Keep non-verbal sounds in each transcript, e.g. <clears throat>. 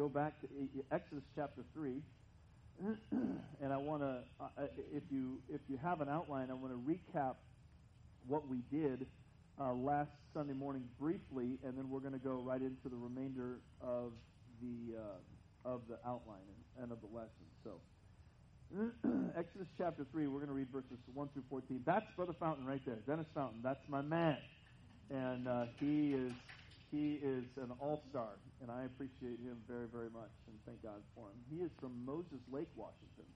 go back to Exodus chapter 3. <clears throat> and I want to, uh, if you if you have an outline, I want to recap what we did uh, last Sunday morning briefly, and then we're going to go right into the remainder of the uh, of the outline and, and of the lesson. So, <clears throat> Exodus chapter three, we're going to read verses one through fourteen. That's Brother Fountain right there, Dennis Fountain. That's my man, and uh, he is he is an all star, and I appreciate him very very much, and thank God for him. He is from Moses Lake, Washington,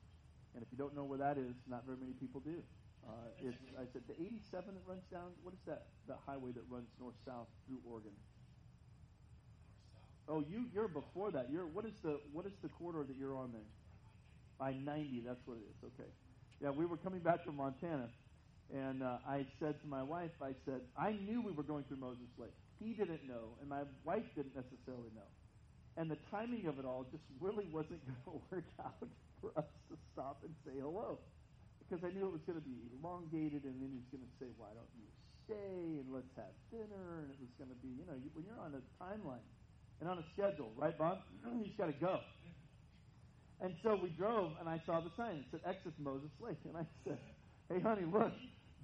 and if you don't know where that is, not very many people do. Uh, it's I said the 87 that runs down. What is that? That highway that runs north south through Oregon. Oh, you you're before that. You're what is the what is the corridor that you're on there? I 90. That's what it is. Okay. Yeah, we were coming back from Montana, and uh, I said to my wife, I said I knew we were going through Moses Lake. He didn't know, and my wife didn't necessarily know. And the timing of it all just really wasn't <laughs> going to work out for us to stop and say hello because I knew it was going to be elongated, and then he was going to say, "Why don't you stay and let's have dinner?" And it was going to be, you know, you, when you're on a timeline and on a schedule, right, Bob? <clears throat> you just got to go. And so we drove, and I saw the sign. It said Exodus Moses Lake, and I said, "Hey, honey, look,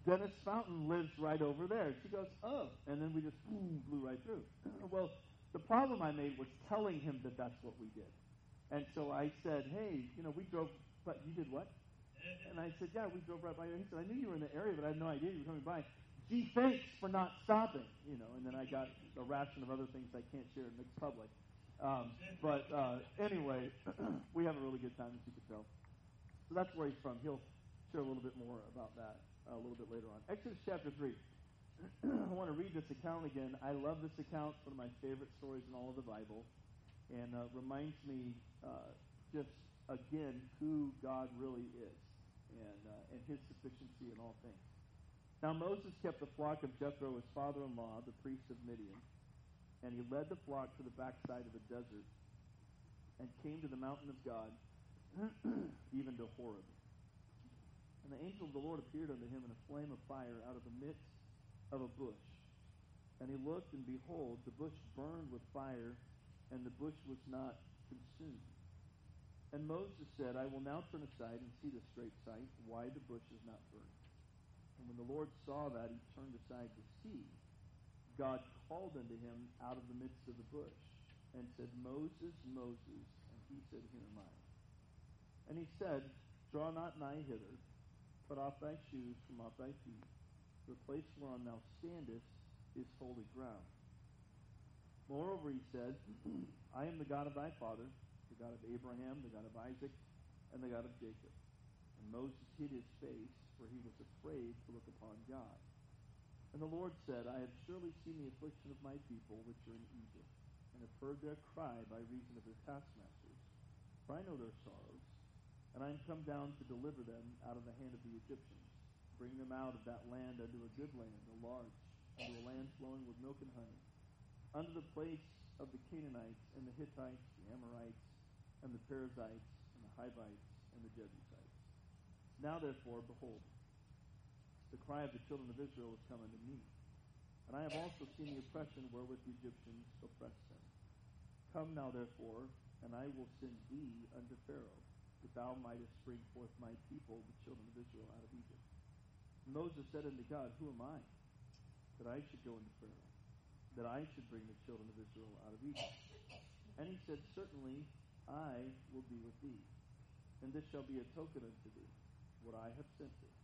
Dennis Fountain lives right over there." She goes, "Oh," and then we just boom, blew right through. <clears throat> well, the problem I made was telling him that that's what we did, and so I said, "Hey, you know, we drove, but you did what?" And I said, Yeah, we drove right by you. He said, I knew you were in the area, but I had no idea you were coming by. Gee, thanks for not stopping. You know, and then I got a ration of other things I can't share in mixed public. Um, but uh, anyway, <clears throat> we have a really good time, as you can tell. So that's where he's from. He'll share a little bit more about that a little bit later on. Exodus chapter 3. <clears throat> I want to read this account again. I love this account. It's one of my favorite stories in all of the Bible. And uh, reminds me uh, just, again, who God really is and, uh, and his sufficiency in all things. Now Moses kept the flock of Jethro, his father-in-law, the priest of Midian, and he led the flock to the backside of the desert and came to the mountain of God, <clears throat> even to Horeb. And the angel of the Lord appeared unto him in a flame of fire out of the midst of a bush. And he looked, and behold, the bush burned with fire, and the bush was not consumed. And Moses said, I will now turn aside and see the straight sight, why the bush is not burned. And when the Lord saw that, he turned aside to see. God called unto him out of the midst of the bush, and said, Moses, Moses. And he said, Here am I. And he said, Draw not nigh hither, put off thy shoes from off thy feet. The place whereon thou standest is holy ground. Moreover, he said, I am the God of thy father, the God of Abraham, the God of Isaac, and the God of Jacob. And Moses hid his face, for he was afraid to look upon God. And the Lord said, I have surely seen the affliction of my people which are in Egypt, and have heard their cry by reason of their taskmasters. For I know their sorrows, and I am come down to deliver them out of the hand of the Egyptians, bring them out of that land unto a good land, a large, unto a land flowing with milk and honey, unto the place of the Canaanites, and the Hittites, the Amorites, and the Perizzites, and the Hivites, and the Jebusites. Now therefore, behold, the cry of the children of Israel is come unto me. And I have also seen the oppression wherewith the Egyptians oppress them. Come now therefore, and I will send thee unto Pharaoh, that thou mightest bring forth my people, the children of Israel, out of Egypt. And Moses said unto God, Who am I, that I should go unto Pharaoh, that I should bring the children of Israel out of Egypt? And he said, Certainly I will be with thee, and this shall be a token unto thee, what I have sent thee.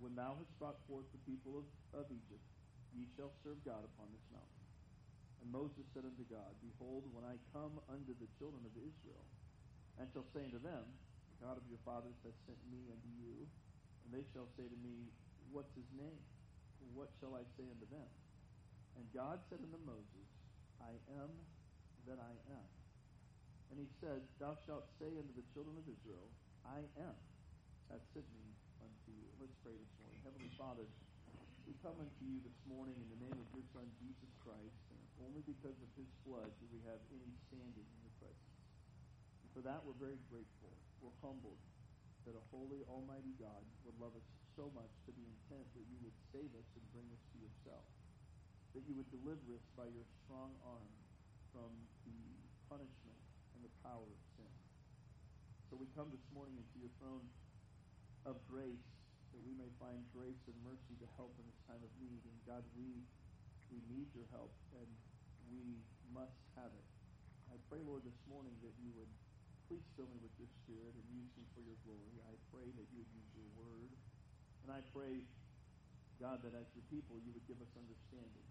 When thou hast brought forth the people of, of Egypt, ye shall serve God upon this mountain. And Moses said unto God, Behold, when I come unto the children of Israel, and shall say unto them, The God of your fathers hath sent me unto you, and they shall say to me, What's his name? What shall I say unto them? And God said unto Moses, I am that I am. And he said, Thou shalt say unto the children of Israel, I am hath sent me unto you. Let's pray this morning. Heavenly Father, we come unto you this morning in the name of your Son, Jesus Christ, and only because of his blood do we have any standing in your presence. For that, we're very grateful. We're humbled that a holy, almighty God would love us so much to the intent that you would save us and bring us to yourself. That you would deliver us by your strong arm from the punishment and the power of sin. So we come this morning into your throne of grace that we may find grace and mercy to help in this time of need. And God, we we need your help and we must have it. I pray, Lord, this morning that you would please fill me with your spirit and use me for your glory. I pray that you would use your word. And I pray, God, that as your people you would give us understanding.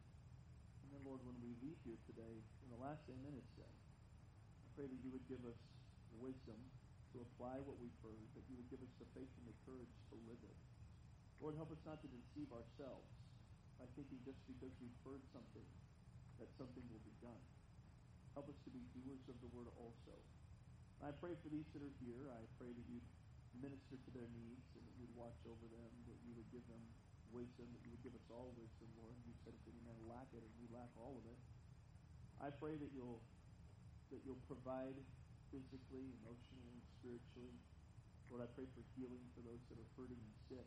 And then, Lord, when we leave here today, in the last minutes, say, I pray that you would give us the wisdom to apply what we've heard, that you would give us the faith and the courage to live it. Lord, help us not to deceive ourselves by thinking just because we've heard something that something will be done. Help us to be doers of the word also. I pray for these that are here. I pray that you'd minister to their needs and that you'd watch over them, that you would give them wisdom, that you would give us all wisdom, Lord. You said if any man lack it, and we lack all of it. I pray that you'll that you'll provide physically, emotionally, spiritually. Lord, I pray for healing for those that are hurting and sick.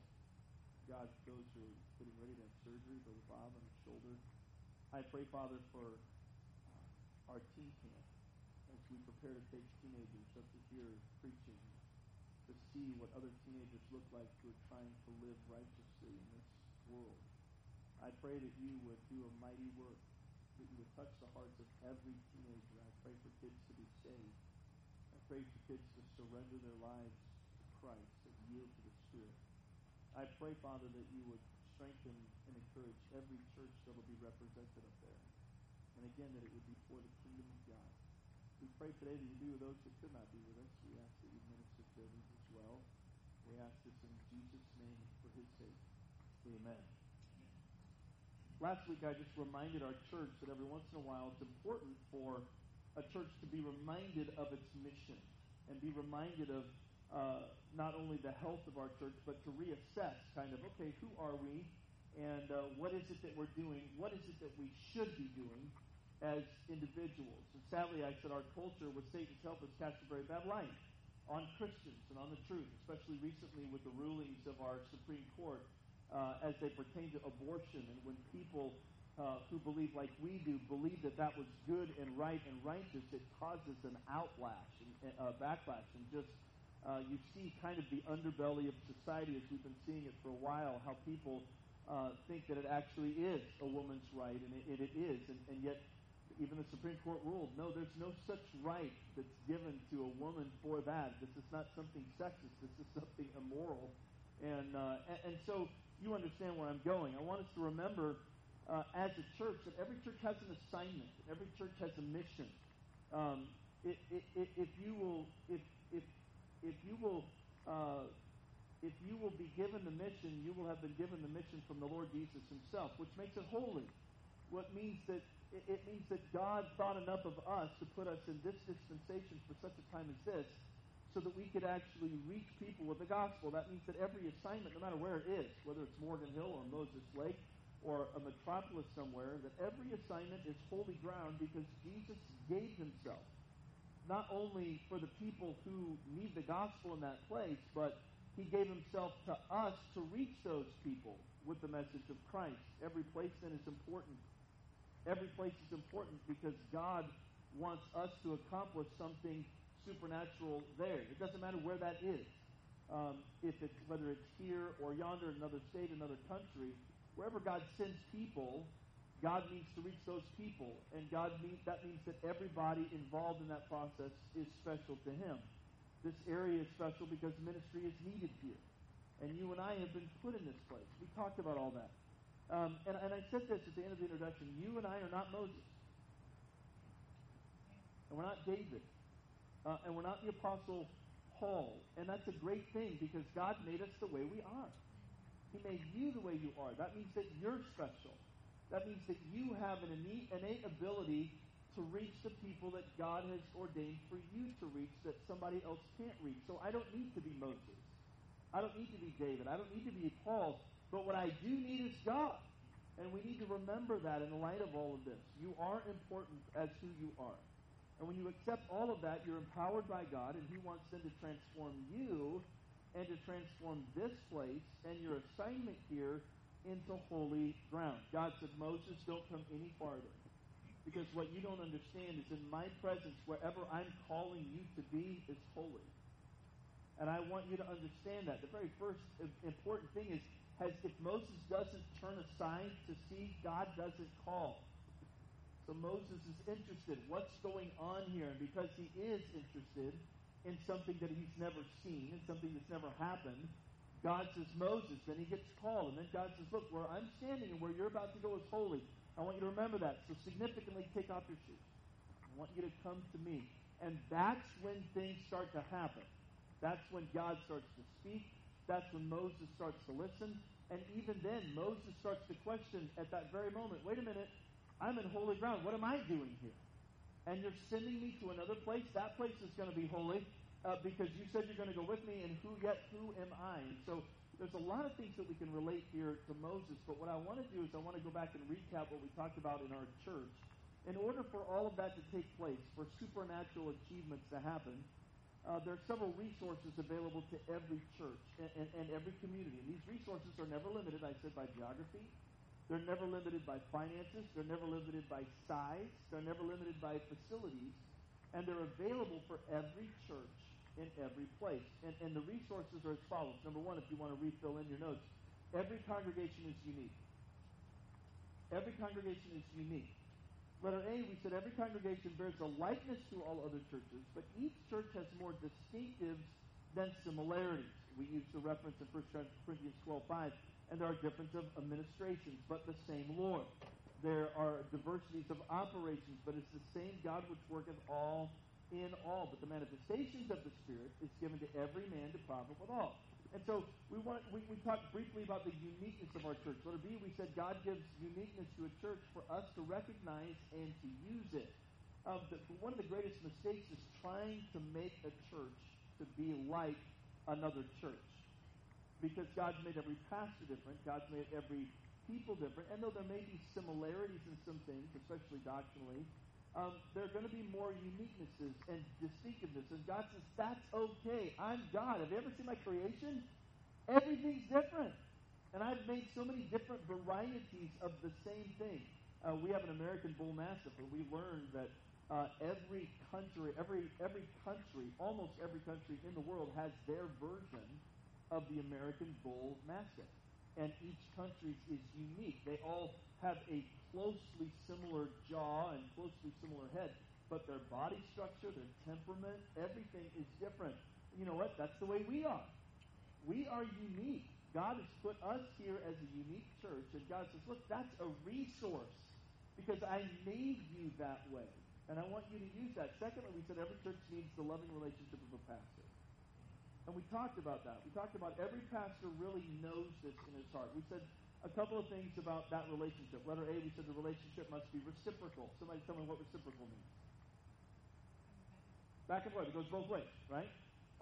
God, those who are getting ready to have surgery, Brother Bob on his shoulder. I pray, Father, for our teen camp as we prepare to take teenagers up to hear preaching, to see what other teenagers look like who are trying to live righteously in this world. I pray that you would do a mighty work, that you would touch the hearts of every teenager. I pray for kids to be saved. I pray for kids to surrender their lives to Christ and yield to the Spirit. I pray, Father, that you would strengthen and encourage every church that will be represented up there. And again, that it would be for the kingdom of God. We pray today that you be with those who could not be with us. We ask that you minister to them as well. We ask this in Jesus' name for his sake. Amen. Last week I just reminded our church that every once in a while it's important for a church to be reminded of its mission and be reminded of uh, not only the health of our church, but to reassess kind of, okay, who are we? And uh, what is it that we're doing? What is it that we should be doing as individuals? And sadly, I said our culture, with Satan's help, has cast a very bad light on Christians and on the truth, especially recently with the rulings of our Supreme Court uh, as they pertain to abortion. And when people uh, who believe like we do believe that that was good and right and righteous, it causes an outlash and uh, backlash and just uh, you see kind of the underbelly of society as we've been seeing it for a while, how people uh, think that it actually is a woman's right, and it, it is, and, and yet even the Supreme Court ruled, no, there's no such right that's given to a woman for that. This is not something sexist. This is something immoral. And, uh, and, and so you understand where I'm going. I want us to remember uh, as a church that every church has an assignment. Every church has a mission. Um, it, it, if you will, if, if, if you will, uh, if you will be given the mission, you will have been given the mission from the Lord Jesus Himself, which makes it holy. What means that it, means that God thought enough of us to put us in this dispensation for such a time as this, so that we could actually reach people with the gospel. That means that every assignment, no matter where it is, whether it's Morgan Hill or Moses Lake or a metropolis somewhere, that every assignment is holy ground because Jesus gave himself not only for the people who need the gospel in that place, but he gave himself to us to reach those people with the message of Christ. Every place then is important. Every place is important because God wants us to accomplish something supernatural there. It doesn't matter where that is. Um, if it's whether it's here or yonder, another state, another country, wherever God sends people, God needs to reach those people, and God means that means that everybody involved in that process is special to Him. This area is special because ministry is needed here, and you and I have been put in this place. We talked about all that, um, and, and I said this at the end of the introduction. You and I are not Moses, and we're not David, uh, and we're not the apostle Paul, and that's a great thing because God made us the way we are. He made you the way you are. That means that you're special. That means that you have an innate, innate ability to reach the people that God has ordained for you to reach that somebody else can't reach. So I don't need to be Moses. I don't need to be David. I don't need to be Paul. But what I do need is God. And we need to remember that in the light of all of this. You are important as who you are. And when you accept all of that, you're empowered by God, and He wants then to transform you and to transform this place and your assignment here into holy ground. God said, Moses, don't come any farther. Because what you don't understand is in my presence, wherever I'm calling you to be is holy. And I want you to understand that. The very first important thing is has if Moses doesn't turn aside to see, God doesn't call. So Moses is interested. What's going on here? And because he is interested in something that he's never seen, and something that's never happened, God says, Moses, then he gets called. And then God says, Look, where I'm standing and where you're about to go is holy. I want you to remember that. So significantly take off your shoes. I want you to come to me. And that's when things start to happen. That's when God starts to speak. That's when Moses starts to listen. And even then, Moses starts to question at that very moment wait a minute, I'm in holy ground. What am I doing here? And you're sending me to another place. That place is going to be holy uh, because you said you're going to go with me, and who yet who am I? And so there's a lot of things that we can relate here to Moses, but what I want to do is I want to go back and recap what we talked about in our church. In order for all of that to take place, for supernatural achievements to happen, uh, there are several resources available to every church and, and, and every community. And these resources are never limited, I said, by geography. They're never limited by finances. They're never limited by size. They're never limited by facilities. And they're available for every church in every place. And, and the resources are as follows. Number one, if you want to refill in your notes, every congregation is unique. Every congregation is unique. Letter A, we said every congregation bears a likeness to all other churches, but each church has more distinctives than similarities. We use the reference in 1 Corinthians 12.5, and there are differences of administrations, but the same Lord. There are diversities of operations, but it's the same God which worketh all in all, but the manifestations of the Spirit is given to every man to profit with all. And so we want we, we talked briefly about the uniqueness of our church. Letter B, we said God gives uniqueness to a church for us to recognize and to use it. Um, the, one of the greatest mistakes is trying to make a church to be like another church. Because God's made every pastor different, God's made every people different, and though there may be similarities in some things, especially doctrinally, um, there are going to be more uniquenesses and distinctiveness. And God says, that's okay. I'm God. Have you ever seen my creation? Everything's different. And I've made so many different varieties of the same thing. Uh, we have an American bull mastiff, and we learned that uh, every country, every every country, almost every country in the world has their version of the American bull mastiff, and each country is unique. They all have a closely similar jaw and closely similar head, but their body structure, their temperament, everything is different. You know what? That's the way we are. We are unique. God has put us here as a unique church, and God says, look, that's a resource because I made you that way. And I want you to use that. Secondly, we said every church needs the loving relationship of a pastor. And we talked about that. We talked about every pastor really knows this in his heart. We said a couple of things about that relationship. Letter A, we said the relationship must be reciprocal. Somebody tell me what reciprocal means. Back and forth. It goes both ways, right?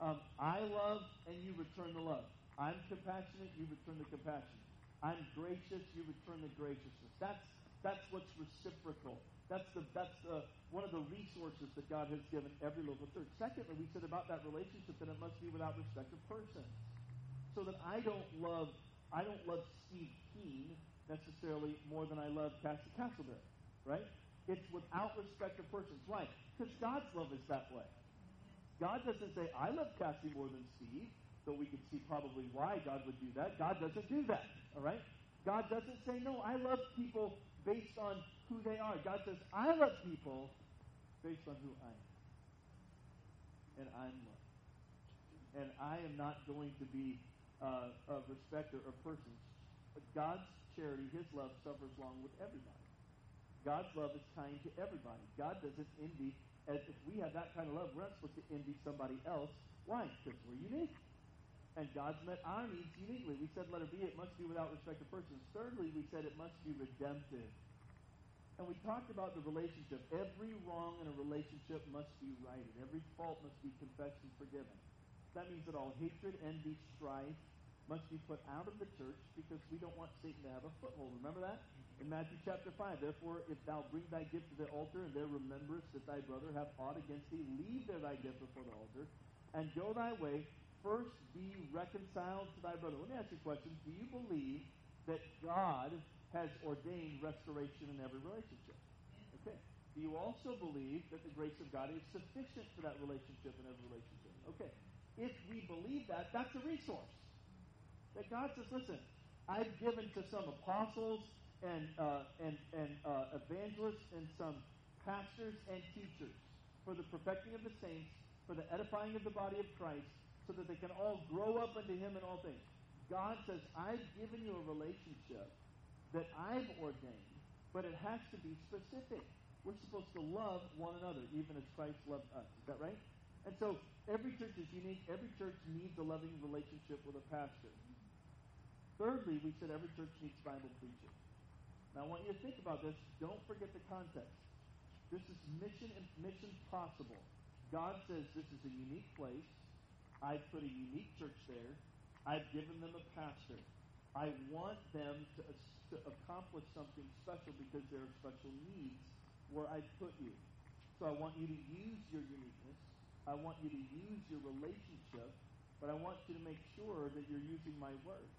Um, I love and you return the love. I'm compassionate, you return the compassion. I'm gracious, you return the graciousness. That's that's what's reciprocal. That's the that's the one of the resources that God has given every local church. Secondly, we said about that relationship that it must be without respect of person. So that I don't love I don't love Steve Keen necessarily more than I love Cassie Castleberry, right? It's without respect of persons. Why? Because God's love is that way. God doesn't say, I love Cassie more than Steve, though we can see probably why God would do that. God doesn't do that, all right? God doesn't say, no, I love people based on who they are. God says, I love people based on who I am. And I'm loved. And I am not going to be uh, of respect of persons. But God's charity, His love, suffers long with everybody. God's love is kind to everybody. God doesn't envy. As if we have that kind of love, we're not supposed to envy somebody else. Why? Because we're unique. And God's met our needs uniquely. We said, let letter B, it must be without respect of persons. Thirdly, we said it must be redemptive. And we talked about the relationship. Every wrong in a relationship must be righted. Every fault must be confessed and forgiven. That means that all hatred, envy, strife must be put out of the church because we don't want Satan to have a foothold. Remember that? In Matthew chapter 5, therefore, if thou bring thy gift to the altar, and there rememberest that thy brother hath aught against thee, leave there thy gift before the altar, and go thy way. First be reconciled to thy brother. Let me ask you a question. Do you believe that God has ordained restoration in every relationship? Okay. do you also believe that the grace of God is sufficient for that relationship and every relationship? Okay. If we believe that, that's a resource. That God says, listen, I've given to some apostles and, uh, and, and uh, evangelists and some pastors and teachers for the perfecting of the saints, for the edifying of the body of Christ, so that they can all grow up unto Him in all things. God says, I've given you a relationship that I've ordained, but it has to be specific. We're supposed to love one another, even as Christ loved us. Is that right? And so every church is unique. Every church needs a loving relationship with a pastor. Thirdly, we said every church needs Bible preaching. Now, I want you to think about this. Don't forget the context. This is mission and mission possible. God says this is a unique place. I've put a unique church there. I've given them a pastor. I want them to, to accomplish something special because there are special needs where I put you. So I want you to use your uniqueness. I want you to use your relationship, but I want you to make sure that you're using my word.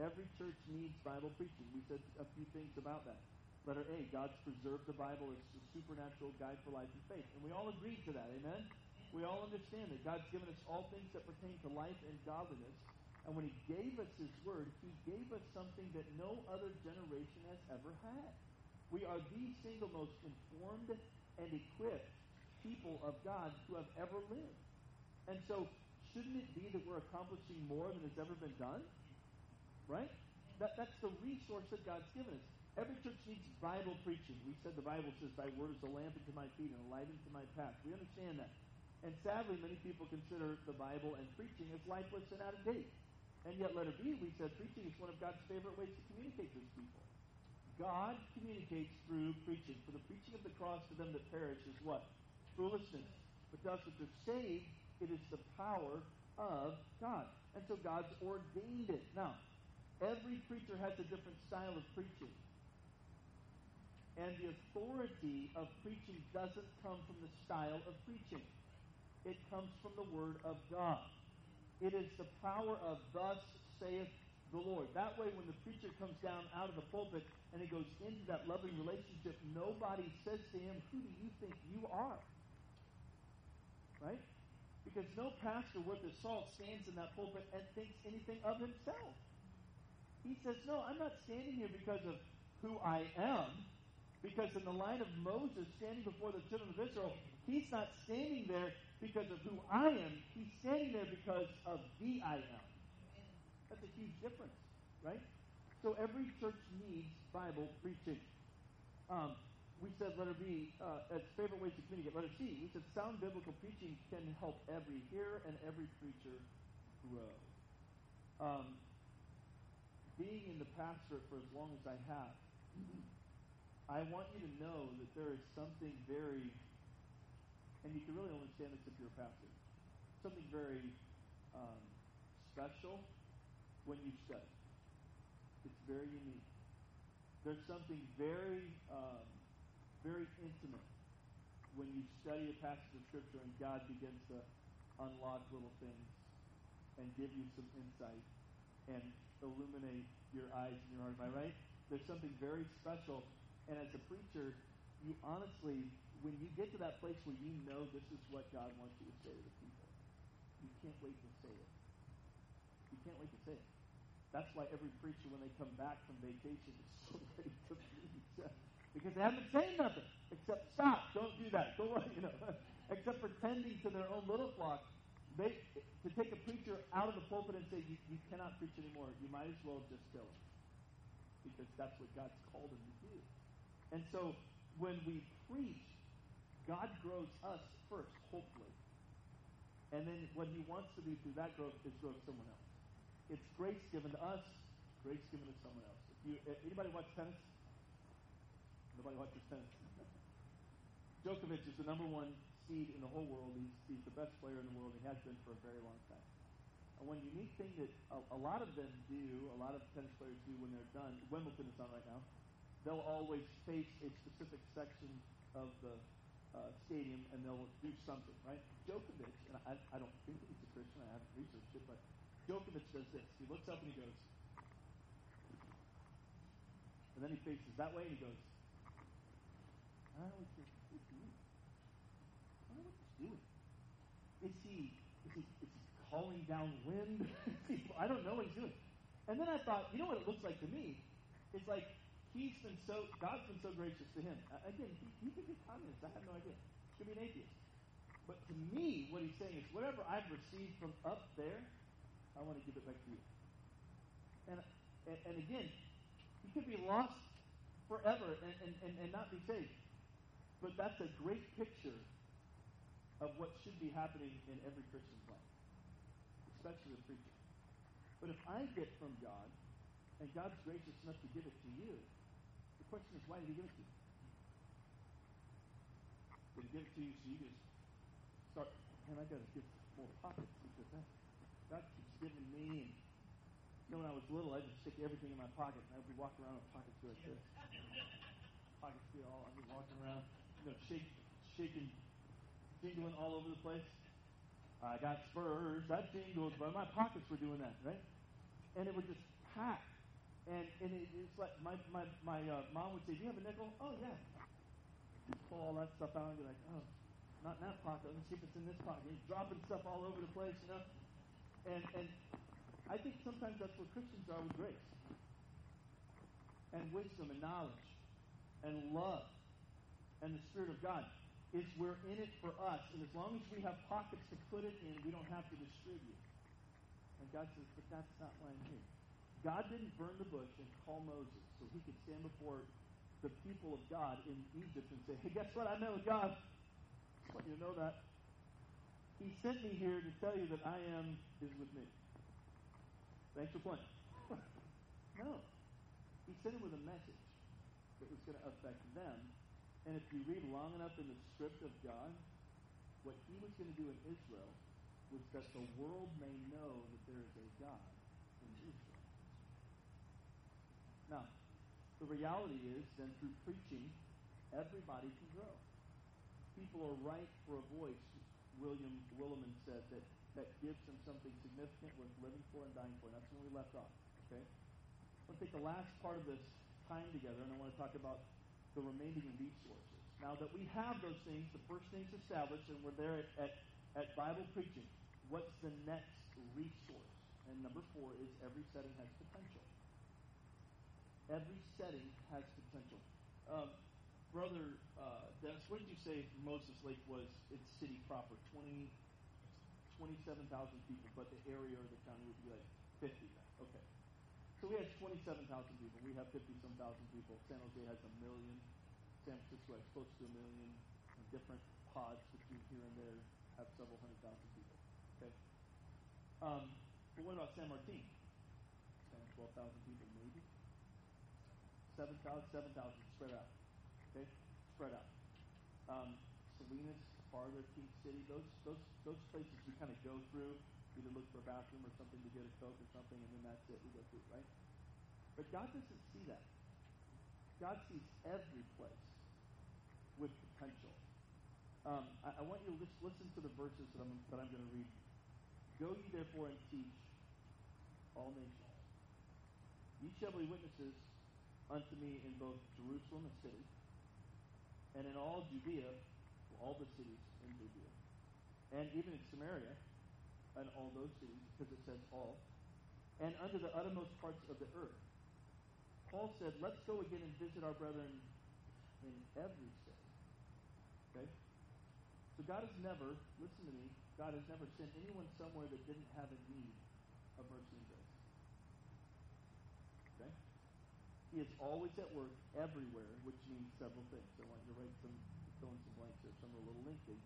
Every church needs Bible preaching. We said a few things about that. Letter A, God's preserved the Bible as a supernatural guide for life and faith. And we all agreed to that, amen? We all understand that God's given us all things that pertain to life and godliness. And when He gave us His Word, He gave us something that no other generation has ever had. We are the single most informed and equipped people of God who have ever lived. And so, shouldn't it be that we're accomplishing more than has ever been done? Right? That, that's the resource that God's given us. Every church needs Bible preaching. We said the Bible says, Thy word is a lamp unto my feet and a light unto my path. We understand that. And sadly, many people consider the Bible and preaching as lifeless and out of date. And yet, letter B, we said preaching is one of God's favorite ways to communicate with people. God communicates through preaching. For the preaching of the cross to them that perish is what? Foolishness. But to us that are saved, it is the power of God. And so God's ordained it. Now, every preacher has a different style of preaching. And the authority of preaching doesn't come from the style of preaching. It comes from the Word of God. It is the power of thus saith the Lord. That way, when the preacher comes down out of the pulpit and he goes into that loving relationship, nobody says to him, Who do you think you are? Right? Because no pastor worth his salt stands in that pulpit and thinks anything of himself. He says, No, I'm not standing here because of who I am. Because in the line of Moses standing before the children of Israel, he's not standing there because of who I am. He's standing there because of the I am. That's a huge difference, right? So every church needs Bible preaching. Um, we said letter B, uh, as favorite ways to communicate. Letter C, we said sound biblical preaching can help every hearer and every preacher grow. Um, being in the pastorate for as long as I have, I want you to know that there is something very, and you can really only understand this if you're a pastor, something very um, special when you study. It's very unique. There's something very, um, very intimate when you study a passage of Scripture and God begins to unlock little things and give you some insight and illuminate your eyes and your heart. Am I right? There's something very special. And as a preacher, you honestly, when you get to that place where you know this is what God wants you to say to the people, you can't wait to say it. You can't wait to say it. That's why every preacher, when they come back from vacation, is so <laughs> ready to preach. Because they haven't saying nothing except stop, don't do that, go on, <laughs> you know, except pretending to their own little flock. They, to take a preacher out of the pulpit and say, you, you cannot preach anymore, you might as well just kill him. Because that's what God's called him to do. And so when we preach, God grows us first, hopefully. And then what he wants to do through that growth is grow someone else. It's grace given to us, grace given to someone else. If you, eh, anybody watch tennis? Nobody watches tennis. <laughs> Djokovic is the number one seed in the whole world. He's, he's the best player in the world. He has been for a very long time. And one unique thing that a, a lot of them do, a lot of tennis players do when they're done, Wimbledon is on right now, they'll always face a specific section of the uh, stadium and they'll do something, right? Djokovic, and I, I don't think he's a Christian, I haven't researched it, but Djokovic does this. He looks up and he goes, and then he faces that way and he goes, I always think, what's he doing? I wonder what he's doing. Is he, is he, is he calling down wind? <laughs> I don't know what he's doing. And then I thought, you know what it looks like to me? It's like he's been so, God's been so gracious to him. Again, he, he could be communist. I have no idea. He could be an atheist. But to me, what he's saying is, whatever I've received from up there, I want to give it back to you. And, and, and again, he could be lost forever and, and, and, and not be saved. But that's a great picture of what should be happening in every Christian's life, especially the preacher. But if I get from God, and God's gracious enough to give it to you, question is, why did he give it to you? Did he give it to you so you just start, man, I got to give more pockets because that, God keeps giving me. And, you know, when I was little, I just stick everything in my pocket, and I'd be walking around with pockets like this. Pockets be all, I'd be walking around, you know, shake, shaking, jingling all over the place. I got spurs, that jingled, but my pockets were doing that, right? And it would just pack. And, and it, it's like my, my, my uh, mom would say, Do you have a nickel? Oh, yeah. Pull all that stuff out and be like, Oh, not in that pocket. Let me see if it's in this pocket. He's dropping stuff all over the place, you know? And, and I think sometimes that's what Christians are with grace and wisdom and knowledge and love and the Spirit of God is we're in it for us. And as long as we have pockets to put it in, we don't have to distribute. And God says, but that's not why I'm here. God didn't burn the bush and call Moses so he could stand before the people of God in Egypt and say, hey, guess what? I met with God. I want you to know that. He sent me here to tell you that I am is with me. Thanks for playing. <laughs> no. He sent him with a message that was going to affect them and if you read long enough in the script of God, what he was going to do in Israel was that the world may know that there is a God in Israel. Now, the reality is then through preaching, everybody can grow. People are ripe for a voice, William Willimon said, that, that gives them something significant worth living for and dying for. And that's when we left off. Okay? I want to take the last part of this time together, and I want to talk about the remaining resources. Now that we have those things, the first thing's established, and we're there at, at, at Bible preaching. What's the next resource? And number four is every setting has potential. Every setting has potential. Um, Brother uh, Dennis, what did you say Moses Lake was its city proper? 20, 27,000 people, but the area or the county would be like 50. Okay. So we have 27,000 people. We have 50 some thousand people. San Jose has a million. San Francisco has close to a million. And different pods between here and there have several hundred thousand people. Okay. Um, but what about San Martin? 10, 12,000 people maybe. 7,000, 7,000 spread out. Okay, spread out. Um, Salinas, farther, King City, those those those places we kind of go through either look for a bathroom or something to get a Coke or something, and then that's it. We go through, right? But God doesn't see that. God sees every place with potential. Um, I, I, want you to listen to the verses that I'm, that I'm going to read. Go ye therefore and teach all nations. Ye shall be witnesses unto me in both Jerusalem, a city, and in all Judea, all the cities in Judea, and even in Samaria, and all those cities, because it says all, and under the uttermost parts of the earth. Paul said, let's go again and visit our brethren in every city. Okay? So God has never, listen to me, God has never sent anyone somewhere that didn't have a need of mercy and grace. Okay? He is always at work everywhere, which means several things. I want you to write some, fill in some blanks here. Some are a little lengthy.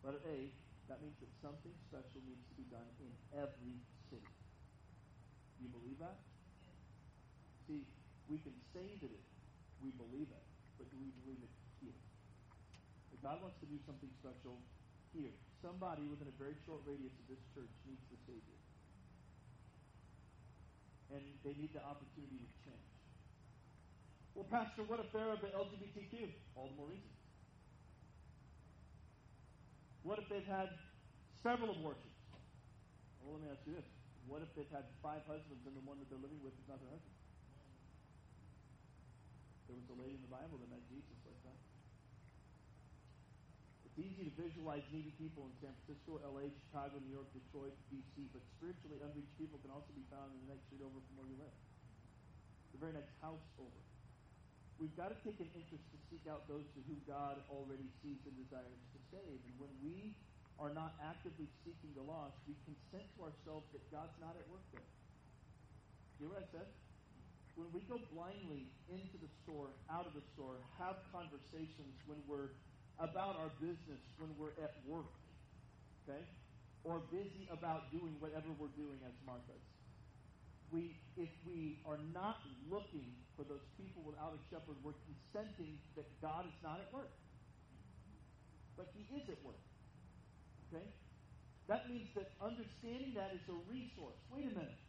Letter A, that means that something special needs to be done in every city. Do you believe that? See, we can say that it, we believe it, but do we believe it here? If God wants to do something special here, somebody within a very short radius of this church needs the Savior. And they need the opportunity to change. Well, Pastor, what if they're of the LGBTQ? All the more reason. What if they've had several abortions? Well, let me ask you this. What if they've had five husbands and the one that they're living with is not their husband? There was a lady in the Bible that met Jesus like that. It's easy to visualize needy people in San Francisco, LA, Chicago, New York, Detroit, DC, but spiritually unreached people can also be found in the next street over from where you live, the very next house over. We've got to take an interest to seek out those to whom God already sees and desires to save. And when we are not actively seeking the lost, we consent to ourselves that God's not at work there. You hear what I said? When we go blindly into the store, out of the store, have conversations when we're about our business, when we're at work, okay? Or busy about doing whatever we're doing as Martha's. We, if we are not looking for those people without a shepherd, we're consenting that God is not at work. But he is at work. Okay? That means that understanding that is a resource. Wait a minute.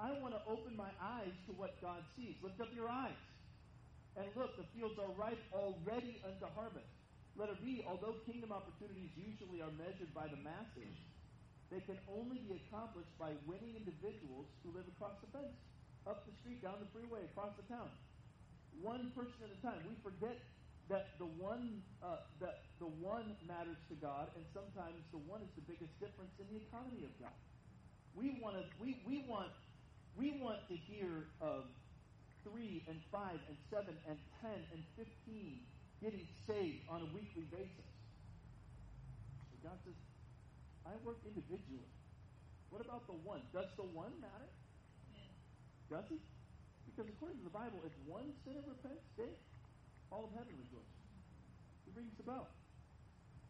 I want to open my eyes to what God sees. Lift up your eyes. And look, the fields are ripe already unto harvest. Letter B, although kingdom opportunities usually are measured by the masses, they can only be accomplished by winning individuals who live across the fence, up the street, down the freeway, across the town. One person at a time. We forget that the one uh, that the one matters to God, and sometimes the one is the biggest difference in the economy of God. We want to we, we want we want to hear of three and five and seven and ten and fifteen getting saved on a weekly basis. So God says, I work individually. What about the one? Does the one matter? Does he? Because according to the Bible, if one sinner repents, they, all of heaven rejoices. He rings the bell.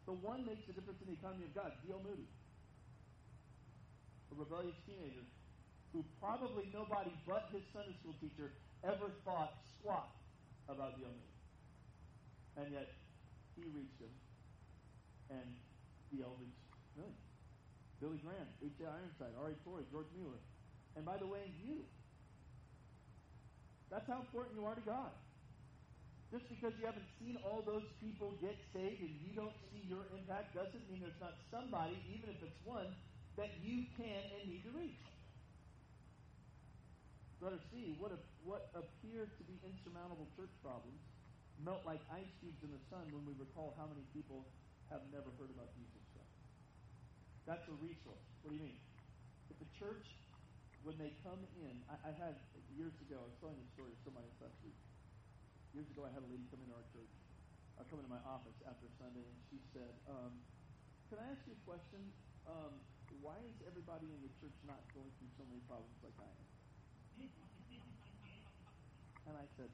The one makes a difference in the economy of God. D.L. Moody, a rebellious teenager who probably nobody but his Sunday school teacher ever thought squat about D.L. Moody. And yet, he reached him, and D.L. reached millions. Billy Graham, H.A. Ironside, R.A. Torrey, George Mueller. And by the way, you. That's how important you are to God. Just because you haven't seen all those people get saved and you don't see your impact doesn't mean there's not somebody, even if it's one, that you can and need to reach. Letter C, what, what appear to be insurmountable church problems melt like ice cubes in the sun when we recall how many people have never heard about Jesus Christ. That's a resource. What do you mean? If the church, when they come in, I, I had years ago, I was telling this story to somebody last week. Years ago, I had a lady come into our church. Come into my office after Sunday, and she said, um, "Can I ask you a question? Um, why is everybody in the church not going through so many problems like I am?" And I said,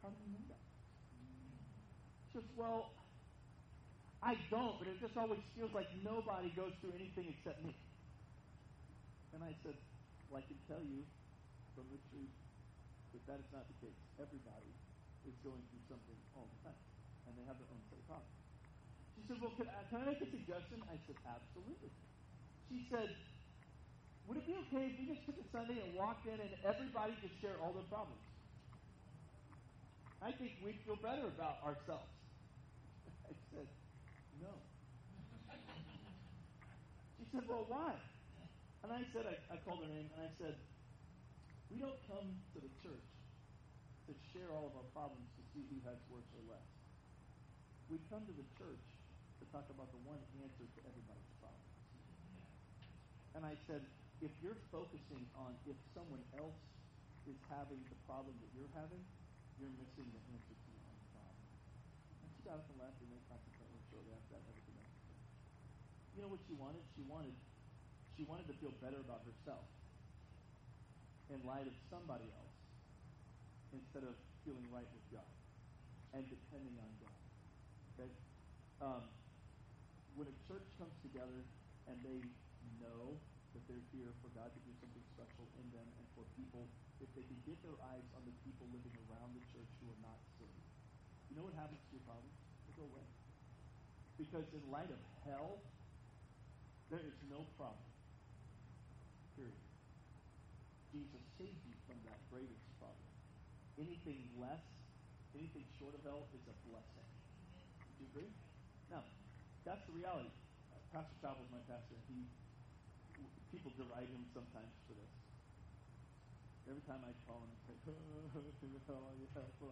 "How do you know that?" She says, "Well, I don't, but it just always feels like nobody goes through anything except me." And I said, "Well, I can tell you from the truth that that is not the case. Everybody is going through something all the time, and they have their own set of problems. She said, Well, can I, can I make a suggestion? I said, Absolutely. She said, Would it be okay if we just took a Sunday and walked in and everybody just shared all their problems? I think we'd feel better about ourselves. <laughs> I said, No. <laughs> She said, Well, why? And I said, I, I called her name, and I said, We don't come to the church to share all of our problems to see who has worse or less. We come to the church to talk about the one answer to everybody's problems. And I said, if you're focusing on if someone else is having the problem that you're having, you're missing the answer to your own problem. And she got up and left, and they consequently shortly after that never. You know what she wanted? She wanted she wanted to feel better about herself in light of somebody else instead of feeling right with God and depending on God. Okay? Um, when a church comes together and they know that they're here for God to do something special in them and for people, if they can get their eyes on the people living around the church who are not saved, you know what happens to your problems? They go away. Because in light of hell, there is no problem. Period. Jesus saved you from that greatest problem. Anything less, anything short of hell is a blessing. Do you agree? Now, that's the reality. Uh, pastor Chapel is my pastor. He people deride him sometimes for this. Every time I call him, he's like, <laughs> "Oh, yeah, well, I so."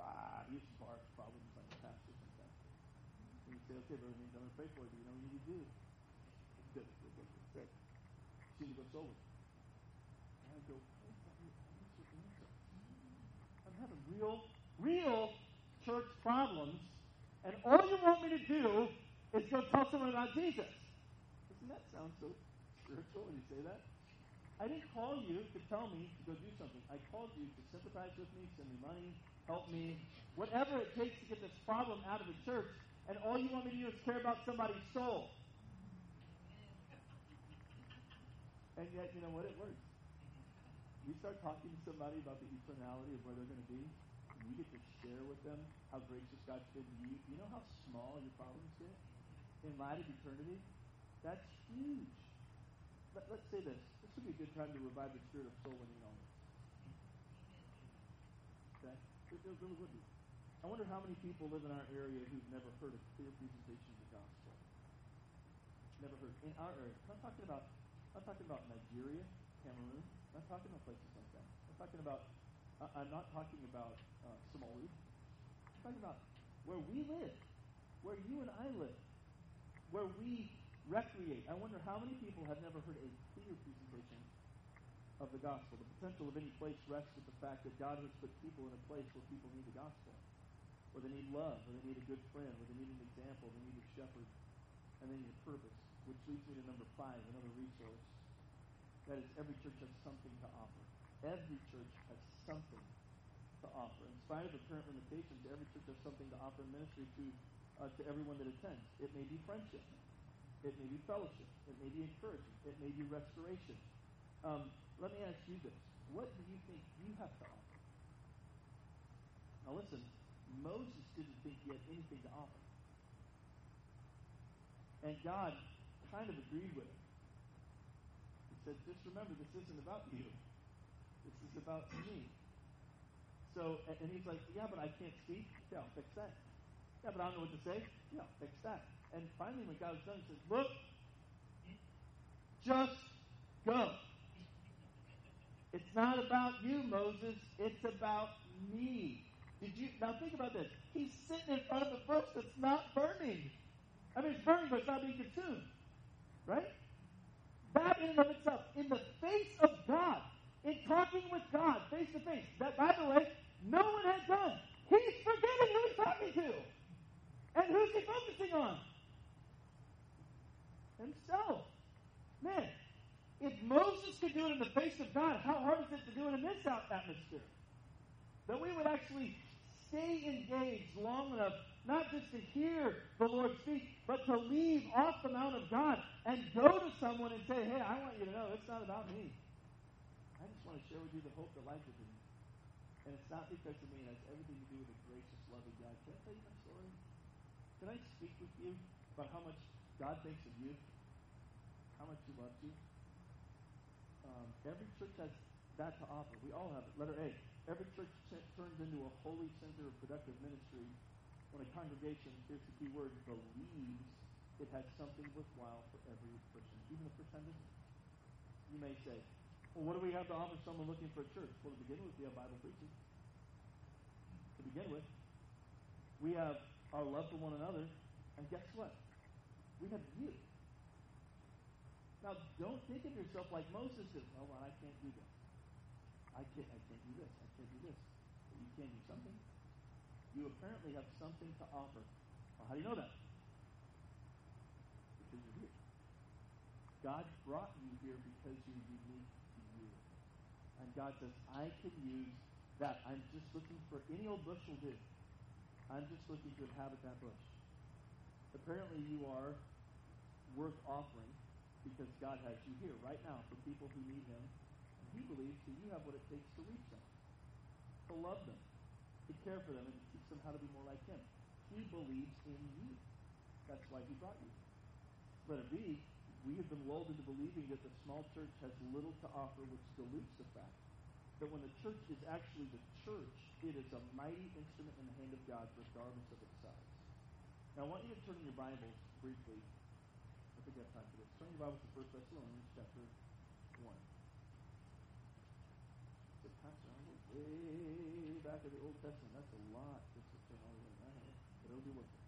Ah, he barks problems like a pastor sometimes. say, okay, brother, I'm going to pray for you. You know what you need to do? Good. Good. Good. Good. You need to go sober. And I go, I'm having real, church problems, and all you want me to do is go tell someone about Jesus. Doesn't that sound so spiritual when you say that? I didn't call you to tell me to go do something. I called you to sympathize with me, send me money, help me, whatever it takes to get this problem out of the church. And all you want me to do is care about somebody's soul. And yet, you know what? It works. You start talking to somebody about the eternality of where they're going to be, you get to share with them how gracious God's been to you. You know how small your problems get in light of eternity? That's huge. Let, us say this. This would be a good time to revive the spirit of soul winning on. Okay? It, it really would be. I wonder how many people live in our area who've never heard a clear presentation of the gospel. Never heard. In our area. I'm talking about I'm talking about Nigeria, Cameroon. I'm not talking about places like that. I'm talking about uh, I'm not talking about uh, Somalia. I'm talking about where we live, where you and I live, where we recreate. I wonder how many people have never heard a clear presentation of the gospel. The potential of any place rests with the fact that God has put people in a place where people need the gospel, where they need love, where they need a good friend, where they need an example, they need a shepherd, and they need a purpose. Which leads me to number five, another resource. That is, every church has something to offer. Every church has something to offer. In spite of the current limitations, every church has something to offer in ministry to uh, to everyone that attends. It may be friendship. It may be fellowship. It may be encouragement. It may be restoration. Um, let me ask you this. What do you think you have to offer? Now listen, Moses didn't think he had anything to offer. And God kind of agreed with him. He said, just remember, this isn't about you. This is about me. So, and he's like, yeah, but I can't speak. Yeah, I'll fix that. Yeah, but I don't know what to say. Yeah, I'll fix that. And finally, when God was done, he says, Look, just go. It's not about you, Moses. It's about me. Did you now think about this? He's sitting in front of the bush that's not burning. I mean, it's burning, but it's not being consumed. Right? That in and of itself, in the face of God, in talking with God face to face, that by the way, no one has done. He's forgetting who he's talking to. And who's he focusing on? himself. Man, if Moses could do it in the face of God, how hard is it to do it in this atmosphere? That we would actually stay engaged long enough, not just to hear the Lord speak, but to leave off the Mount of God and go to someone and say, hey, I want you to know it's not about me. Want to share with you the hope that lies within me. And it's not because of me, it has everything to do with the gracious, loving God. Can I tell you my story? Can I speak with you about how much God thinks of you? how much He loves you. Um, every church has that to offer. We all have it. Letter A. Every church t- turns into a holy center of productive ministry when a congregation, here's the key word, believes it has something worthwhile for every person, even if person. You may say, well, what do we have to offer someone looking for a church? Well, to begin with, we have Bible preaching. To begin with, we have our love for one another, and guess what? We have you. Now, don't think of yourself like Moses did. Oh, well, I can't do this. I can't, I can't do this. I can't do this. But you can do something. You apparently have something to offer. Well, how do you know that? Because you're here. God brought you here because you're unique. And God says, I can use that. I'm just looking for any old bush will do. I'm just looking to inhabit that bush. Apparently, you are worth offering because God has you here right now for people who need Him. And He believes that you have what it takes to reach them, to love them, to care for them, and to teach them how to be more like Him. He believes in you. That's why He brought you. Letter B, we have been lulled into believing that the small church has little to offer, which dilutes the fact that when the church is actually the church, it is a mighty instrument in the hand of God, regardless of its size. Now, I want you to turn your Bibles briefly I think I have time for this. Turn your Bibles to 1 Thessalonians chapter 1. So, Pastor, way back in the Old Testament. That's a lot just to turn all the way around. But it'll be worth it.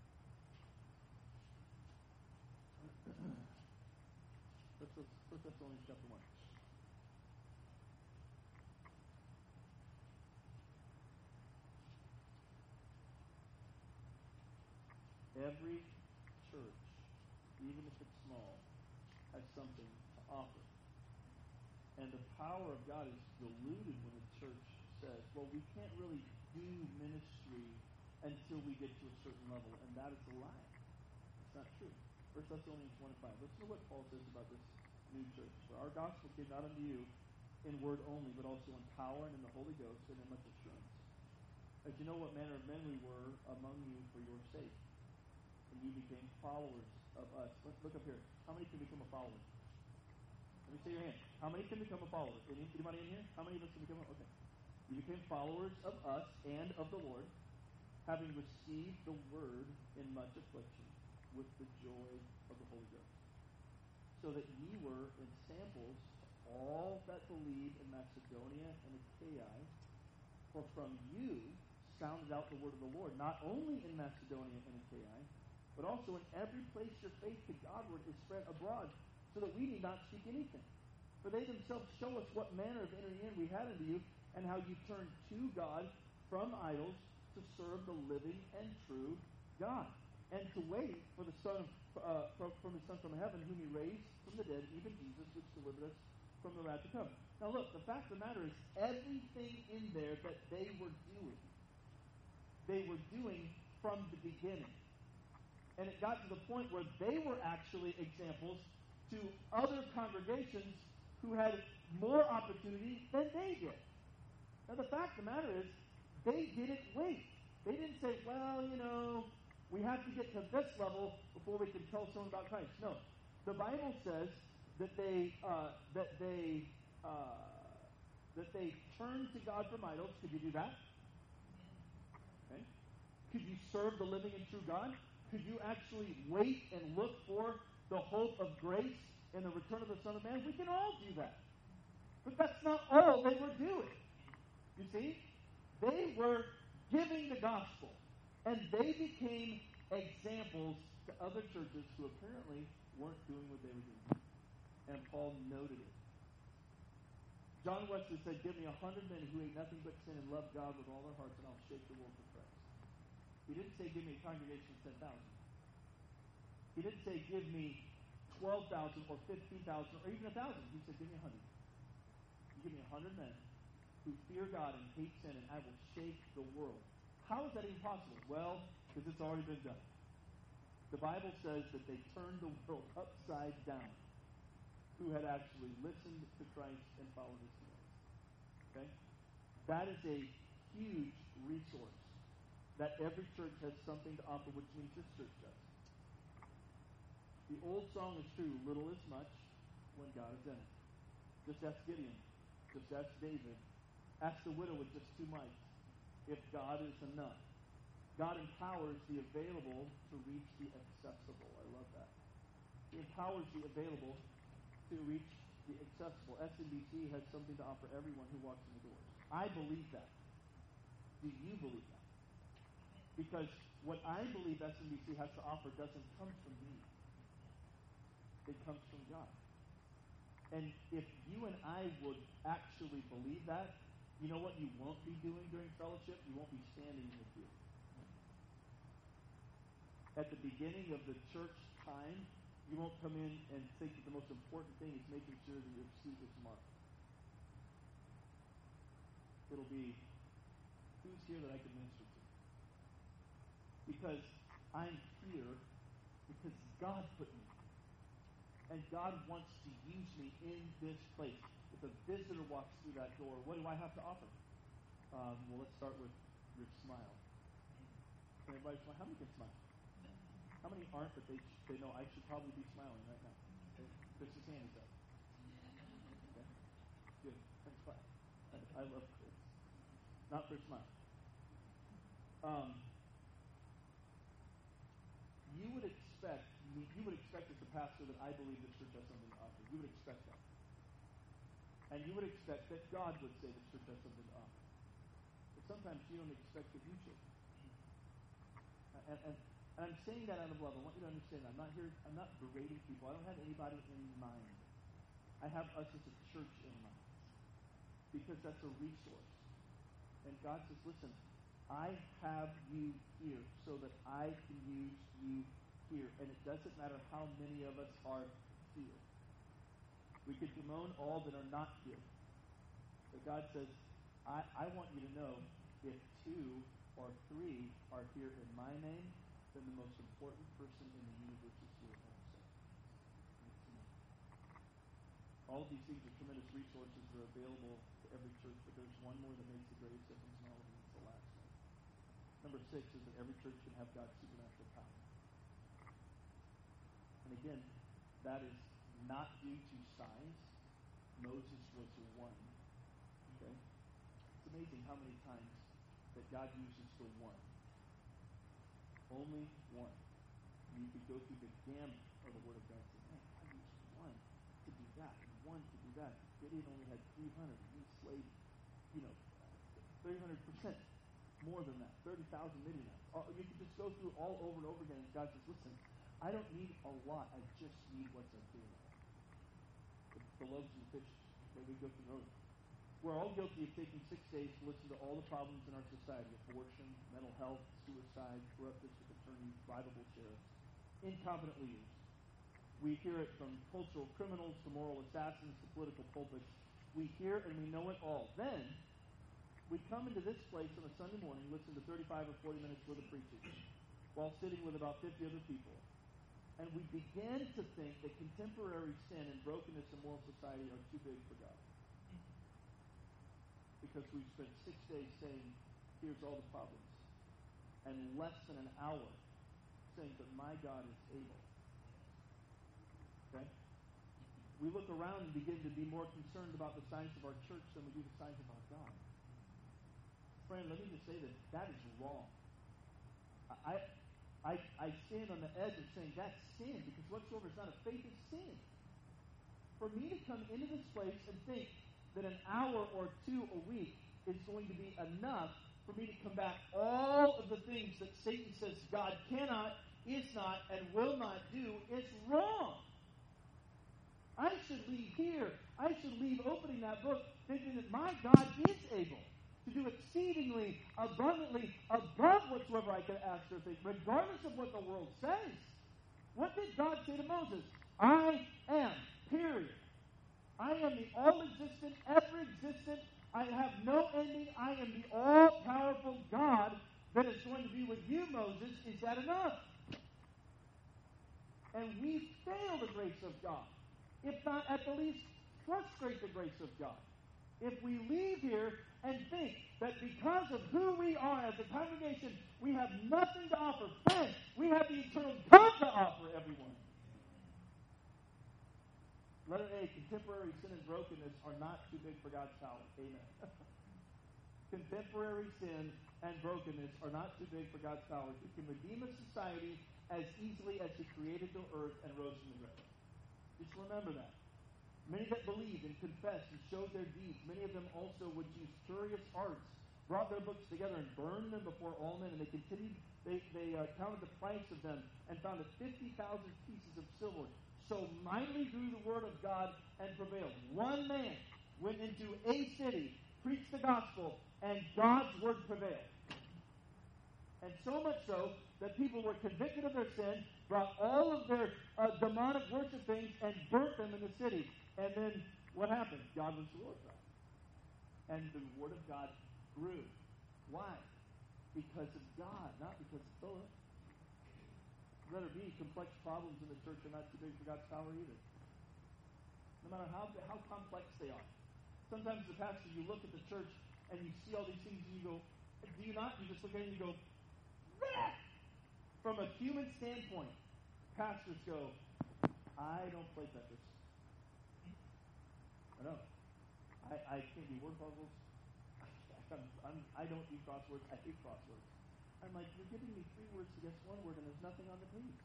First Thessalonians chapter 1. Every church, even if it's small, has something to offer. And the power of God is diluted when the church says, well, we can't really do ministry until we get to a certain level. And that is a lie. It's not true. 1 Thessalonians 1 and 5. Listen to what Paul says about this new church. For our gospel came not unto you in word only, but also in power and in the Holy Ghost and in much assurance. As you know what manner of men we were among you for your sake and you became followers of us. Let's look up here. How many can become a follower? Let me see your hand. How many can become a follower? Anybody in here? How many of us can become a Okay. You became followers of us and of the Lord, having received the word in much affliction with the joy of the Holy Ghost. So that ye were in samples to all that believe in Macedonia and Achaia, for from you sounded out the word of the Lord, not only in Macedonia and Achaia, but also in every place your faith to Godward is spread abroad, so that we need not speak anything. For they themselves show us what manner of entering in we had unto you, and how you turned to God from idols to serve the living and true God, and to wait for the Son of, uh, from, from the Son from heaven, whom He raised from the dead, even Jesus, which delivered us from the wrath to come. Now, look, the fact of the matter is, everything in there that they were doing, they were doing from the beginning and it got to the point where they were actually examples to other congregations who had more opportunity than they did. Now, the fact of the matter is, they didn't wait. They didn't say, well, you know, we have to get to this level before we can tell someone about Christ. No. The Bible says that they, uh, that they, uh, that they turned to God from idols. Could you do that? Okay. Could you serve the living and true God? could you actually wait and look for the hope of grace and the return of the Son of Man? We can all do that. But that's not all they were doing. You see? They were giving the gospel. And they became examples to other churches who apparently weren't doing what they were doing. And Paul noted it. John Wesley said, Give me a hundred men who hate nothing but sin and love God with all their hearts, and I'll shake the world for Christ. He didn't say, give me a congregation of 10,000. He didn't say, give me 12,000 or 15,000 or even 1,000. He said, give me a 100. You give me a 100 men who fear God and hate sin, and I will shake the world. How is that even possible? Well, because it's already been done. The Bible says that they turned the world upside down who had actually listened to Christ and followed his commands. Okay? That is a huge resource that every church has something to offer, which means this church does. The old song is true, little is much when God is in it. Just ask Gideon. Just ask David. Ask the widow with just two mites if God is enough. God empowers the available to reach the accessible. I love that. He empowers the available to reach the accessible. SMBC has something to offer everyone who walks in the doors. I believe that. Do you believe that? Because what I believe SMBC has to offer doesn't come from me. It comes from God. And if you and I would actually believe that, you know what you won't be doing during fellowship? You won't be standing in the pew. At the beginning of the church time, you won't come in and think that the most important thing is making sure that your seat is marked. It'll be, who's here that I can minister to? Because I'm here because God put me. And God wants to use me in this place. A visitor walks through that door, what do I have to offer? Um, well, let's start with your smile. Can everybody smile? How many can smile? How many aren't, but they, they know I should probably be smiling right now? Okay. Chris's hand is up. Okay. Good. Thanks, clap. I, I love Chris. Not for smile. Um, you would expect you would expect as a pastor that I believe this church has something to offer. You would expect that. And you would expect that God would say this church something to offer. But sometimes you don't expect you should. And, and, and I'm saying that out of love. I want you to understand. I'm not here. I'm not berating people. I don't have anybody in mind. I have us as a church in mind because that's a resource. And God says, listen, I have you here so that I can use you here. And it doesn't matter how many of us are here. We could bemoan all that are not here. But God says, I, I want you to know if two or three are here in my name, then the most important person in the universe is here also. All of these things are tremendous resources that are available to every church, but there's one more that makes the greatest difference in all of them. It's the last one. Number six is that every church can have God's supernatural power. And again, that is not due to signs. Moses was one. Okay? It's amazing how many times that God uses the one. Only one. You could go through the gamut of the Word of God and say, man, God used one to do that, and one to do that. Gideon only had 300, and he slayed, you know, 300% more than that, 30,000 Midianites. You could just go through all over and over again, and God says, listen, I don't need a lot, I just need what's available. The loaves and fishes. Okay, we go through those. We're all guilty of taking six days to listen to all the problems in our society abortion, mental health, suicide, corrupt district attorneys, bribable sheriffs, incompetent leaders. We hear it from cultural criminals to moral assassins to political pulpits. We hear and we know it all. Then we come into this place on a Sunday morning, listen to 35 or 40 minutes worth of preaching, while sitting with about 50 other people. And we begin to think that contemporary sin and brokenness in moral society are too big for God because we've spent six days saying, here's all the problems, and less than an hour saying that my God is able. Okay? We look around and begin to be more concerned about the signs of our church than we do the signs of our God. Friend, let me just say that That is wrong. I, I, I stand on the edge of saying that's sin because whatsoever is not of faith is sin. For me to come into this place and think that an hour or two a week is going to be enough for me to combat all of the things that Satan says God cannot, is not, and will not do, it's wrong. I should leave here. I should leave opening that book thinking that my God is able to do exceedingly, abundantly, above whatsoever I could ask or think, regardless of what the world says. What did God say to Moses? I am, period. I am the all existent, ever existent. I have no ending. I am the all powerful God that is going to be with you, Moses. Is that enough? And we fail the grace of God. If not, at the least, frustrate the grace of God. If we leave here and think that because of who we are as a congregation, we have nothing to offer, friends, we have the eternal God to offer everyone. Letter A, contemporary sin and brokenness are not too big for God's power. Amen. <laughs> contemporary sin and brokenness are not too big for God's power. He can redeem a society as easily as he created the earth and rose from the grave. Just remember that. Many that believed and confessed and showed their deeds, many of them also would use curious arts, brought their books together and burned them before all men, and they continued, they, they uh, counted the price of them and found that 50,000 pieces of silver so mightily grew the word of God and prevailed. One man went into a city, preached the gospel, and God's word prevailed. And so much so that people were convicted of their sin, brought all of their uh, demonic worship things, and burnt them in the city. And then what happened? God was glorified. And the word of God grew. Why? Because of God, not because of Philip Let letter B, complex problems in the church are not too big for God's power either. No matter how, how complex they are. Sometimes the pastor, you look at the church and you see all these things and you go, do you not? You just look at it and you go, Bleh! from a human standpoint, pastors go, I don't play Tetris. I know. I, I can't do word puzzles. I'm, <laughs> I'm, I don't do crosswords. I hate crosswords. I'm like, you're giving me three words to guess one word, and there's nothing on the page.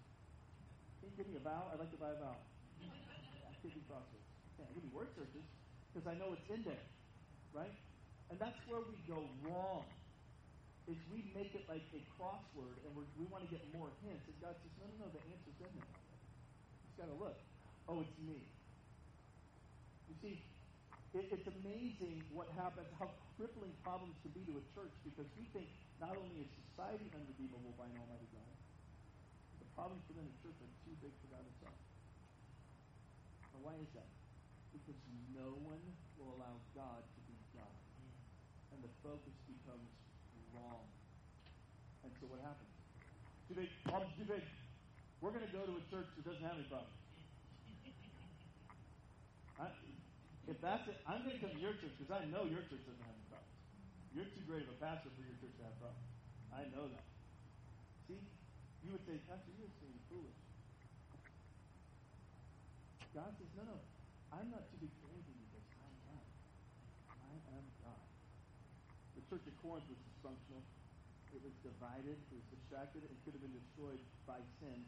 Can you give me a vowel? I'd like to buy a vowel. I can't do crosswords. Can't give me word searches because I know it's in there, right? And that's where we go wrong. Is we make it like a crossword, and we we want to get more hints. And God says, no, no, no, the answer's in there. Just got to look. Oh, it's me. You see, it, it's amazing what happens, how crippling problems can be to a church because we think not only is society unredeemable by an almighty God, the problems within a church are too big for God himself. Now, why is that? Because no one will allow God to be God. And the focus becomes wrong. And so what happens? Too big, problems too big. We're going to go to a church that doesn't have any problems. I, if that's it, I'm going to come to your church because I know your church doesn't have any problems. You're too great of a pastor for your church to have problems. I know that. See, you would say, Pastor, you're being foolish. God says, no, no, I'm not too big for anything because I am. I am God. The church of Corinth was dysfunctional. It was divided. It was distracted. It could have been destroyed by sin.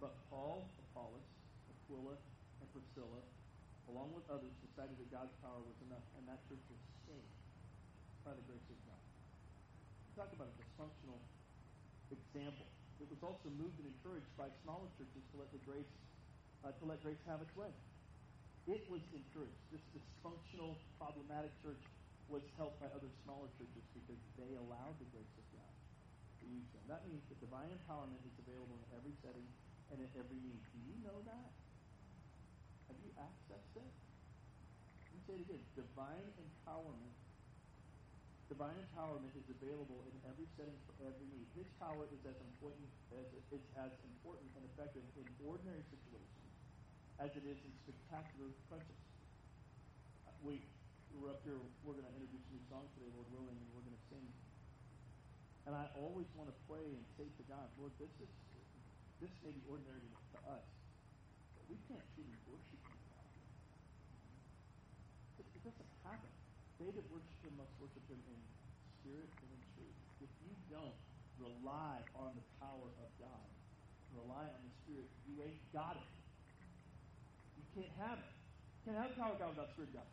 But Paul, Apollos, Aquila, and Priscilla, along with others, decided that God's power was enough, and that church was saved by the grace of God. Talk about a dysfunctional example. It was also moved and encouraged by smaller churches to let the grace uh, to let grace have its way. It was encouraged. This dysfunctional, problematic church was helped by other smaller churches because they allowed the grace of God to use them. That means that divine empowerment is available in every setting and in every need. Do you know that? Have you accessed it? Let me say it again. Divine empowerment Divine empowerment is available in every setting for every need. His power is as important as it's as important and effective in ordinary situations as it is in spectacular crunches. We we're up here. We're going to introduce a new song today, Lord willing, and we're going to sing. And I always want to pray and say to God, Lord, this is this may be ordinary to us, we can't truly worship it doesn't happen. They that worship him must worship him in spirit and in truth. If you don't rely on the power of God, rely on the Spirit, you ain't got it. You can't have it. You can't have the power of God without the Spirit of God.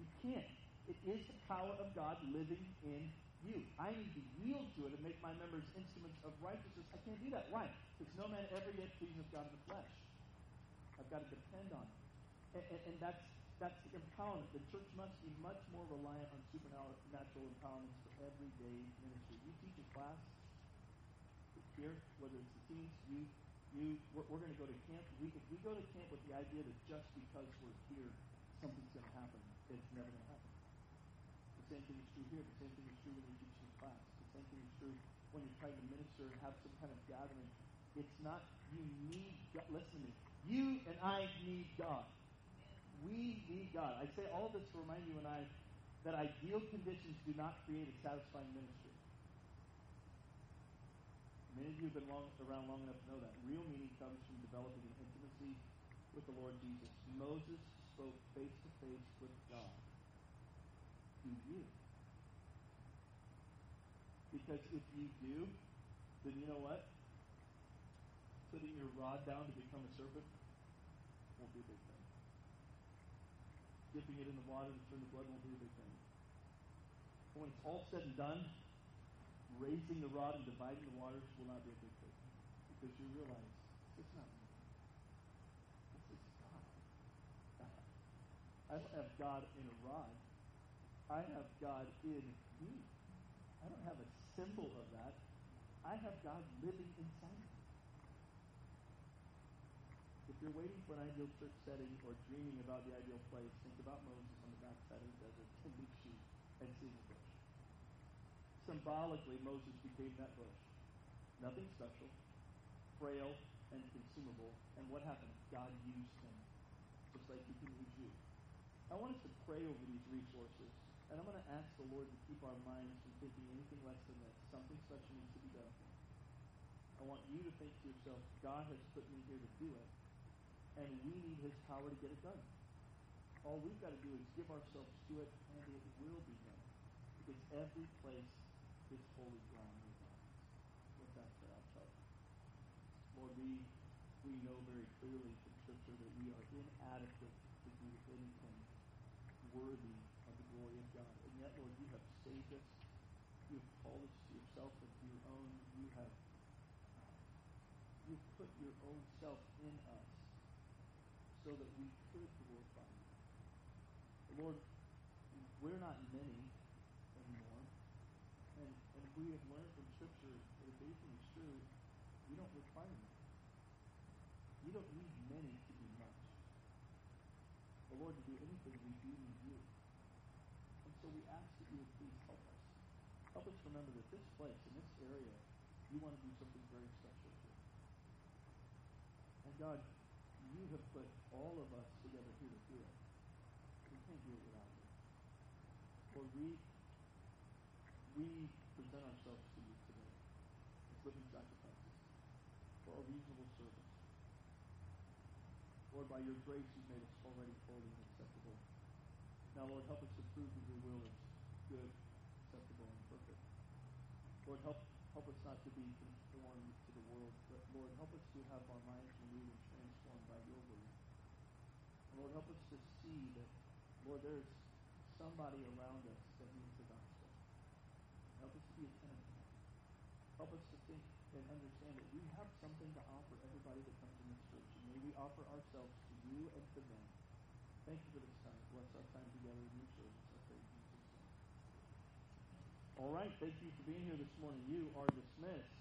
You can't. It is the power of God living in you. I need to yield to it and make my members instruments of righteousness. I can't do that. Why? Because no man ever yet pleases God in the flesh. I've got to depend on it. And, and, and that's that's the empowerment. The church must be much more reliant on supernatural empowerments for everyday ministry. You teach a class here, whether it's the teens, you, you, we're, we're going to go to camp. We, if we go to camp with the idea that just because we're here, something's going to happen, it's never going to happen. The same thing is true here. The same thing is true when you're teaching a class. The same thing is true when you're trying to minister and have some kind of gathering. It's not you need. Listen to me. You and I need God. We need God. I say all this to remind you and I that ideal conditions do not create a satisfying ministry. Many of you have been long, around long enough to know that. Real meaning comes from developing an intimacy with the Lord Jesus. Moses spoke face to face with God. Do you? Because if you do, then you know what? Putting your rod down to become a serpent won't be a big thing dipping it in the water to turn the blood won't be a big thing. But When it's all said and done, raising the rod and dividing the waters will not be a big thing. Because you realize it's not me. This is God. I don't have God in a rod. I have God in me. I don't have a symbol of that. I have God living inside me. If you're waiting for an ideal church setting or dreaming about the ideal place, think about Moses on the backside of the desert, tending sheep and seeing a bush. Symbolically, Moses became that bush. Nothing special, frail and consumable. And what happened? God used him, just like he can use you. I want us to pray over these resources. And I'm going to ask the Lord to keep our minds from thinking anything less than this. Something special needs to be done. I want you to think to yourself, God has put me here to do it and we need his power to get it done. All we've got to do is give ourselves to it, and it will be done. Because every place is holy ground with us. With that said, I'll tell you. Lord, we, we know very clearly from Scripture that we are inadequate to do anything worthy of the glory of God. And yet, Lord, you have saved us. You have called us to yourself and to your own. You have you've put your own self in us so that we could glorify you. Lord, we're not many anymore. And, and we have learned from Scripture that if anything is true, we don't require many. We don't need many to do much. But Lord, to do anything, we do need you. And so we ask that you would please help us. Help us remember that this place, in this area, you want to do something very special here. And God, you have put all of us together here to do it. We can't do it without you. Lord, we, we present ourselves to you today as living sacrifices for a reasonable service. Lord, by your grace, you've made us already holy and acceptable. Now, Lord, help us to prove that your will is good, acceptable, and perfect. Lord, help, help us not to be conformed to the world, but Lord, help us to have our minds renewed and transformed by your word. And Lord, help us to see that, Lord, there's somebody around us that needs the gospel. Help us to be attentive. Help us to think and understand that we have something to offer everybody that comes in this church. And may we offer ourselves you and to them. Thank you for this time. Bless our time together in your service. I pray in Jesus' name. All right. Thank you for being here this morning. You are dismissed.